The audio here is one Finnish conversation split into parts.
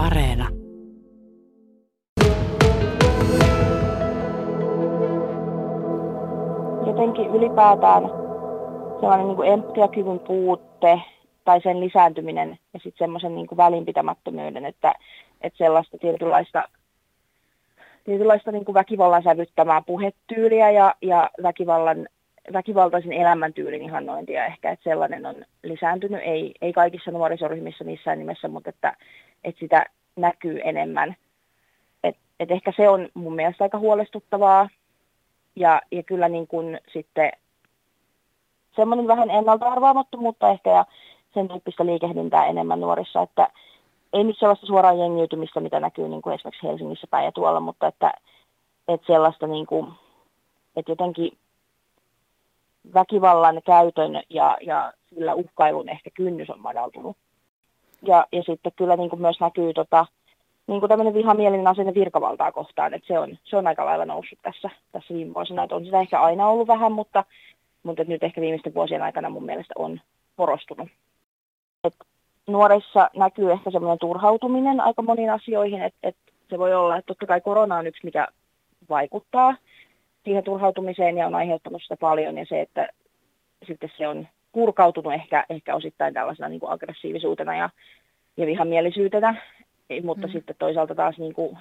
Areena. Jotenkin ylipäätään sellainen niin kuin empatiakyvyn puutte tai sen lisääntyminen ja sitten semmoisen niin välinpitämättömyyden, että, että sellaista tietynlaista, tietynlaista niin kuin väkivallan sävyttämää puhetyyliä ja, ja väkivallan, väkivaltaisen elämäntyylin ihannointia ehkä, että sellainen on lisääntynyt, ei, ei kaikissa nuorisoryhmissä missään nimessä, mutta että, että sitä näkyy enemmän. Et, et ehkä se on mun mielestä aika huolestuttavaa ja, ja kyllä niin kuin sitten semmoinen vähän ennalta-arvaamattomuutta ehkä ja sen tyyppistä liikehdintää enemmän nuorissa, että ei nyt sellaista suoraan jengiytymistä, mitä näkyy niin kuin esimerkiksi Helsingissä päin ja tuolla, mutta että, että sellaista niin kuin, että jotenkin väkivallan käytön ja, ja sillä uhkailun ehkä kynnys on madaltunut. Ja, ja sitten kyllä niin kuin myös näkyy tota, niin kuin tämmöinen vihamielinen asenne virkavaltaa kohtaan, että se on, se on aika lailla noussut tässä, tässä viime vuosina, että on sitä ehkä aina ollut vähän, mutta, mutta nyt ehkä viimeisten vuosien aikana mun mielestä on korostunut. Et nuorissa näkyy ehkä semmoinen turhautuminen aika moniin asioihin, että et se voi olla, että totta kai korona on yksi, mikä vaikuttaa siihen turhautumiseen ja on aiheuttanut sitä paljon ja se, että sitten se on purkautunut ehkä, ehkä osittain tällaisena niin kuin aggressiivisuutena ja, ja vihamielisyytenä, mutta mm. sitten toisaalta taas niin kuin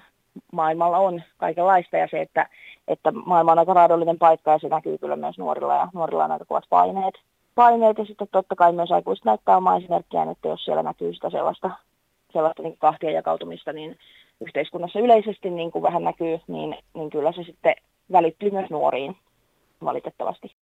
maailmalla on kaikenlaista ja se, että, että maailma on aika raadollinen paikka ja se näkyy kyllä myös nuorilla ja nuorilla on aika kovat paineet paineet ja sitten totta kai myös aikuiset näyttää omaa esimerkkiään, että jos siellä näkyy sitä sellaista, sellaista niin kahtia jakautumista, niin yhteiskunnassa yleisesti niin kuin vähän näkyy, niin, niin kyllä se sitten välittyy myös nuoriin valitettavasti.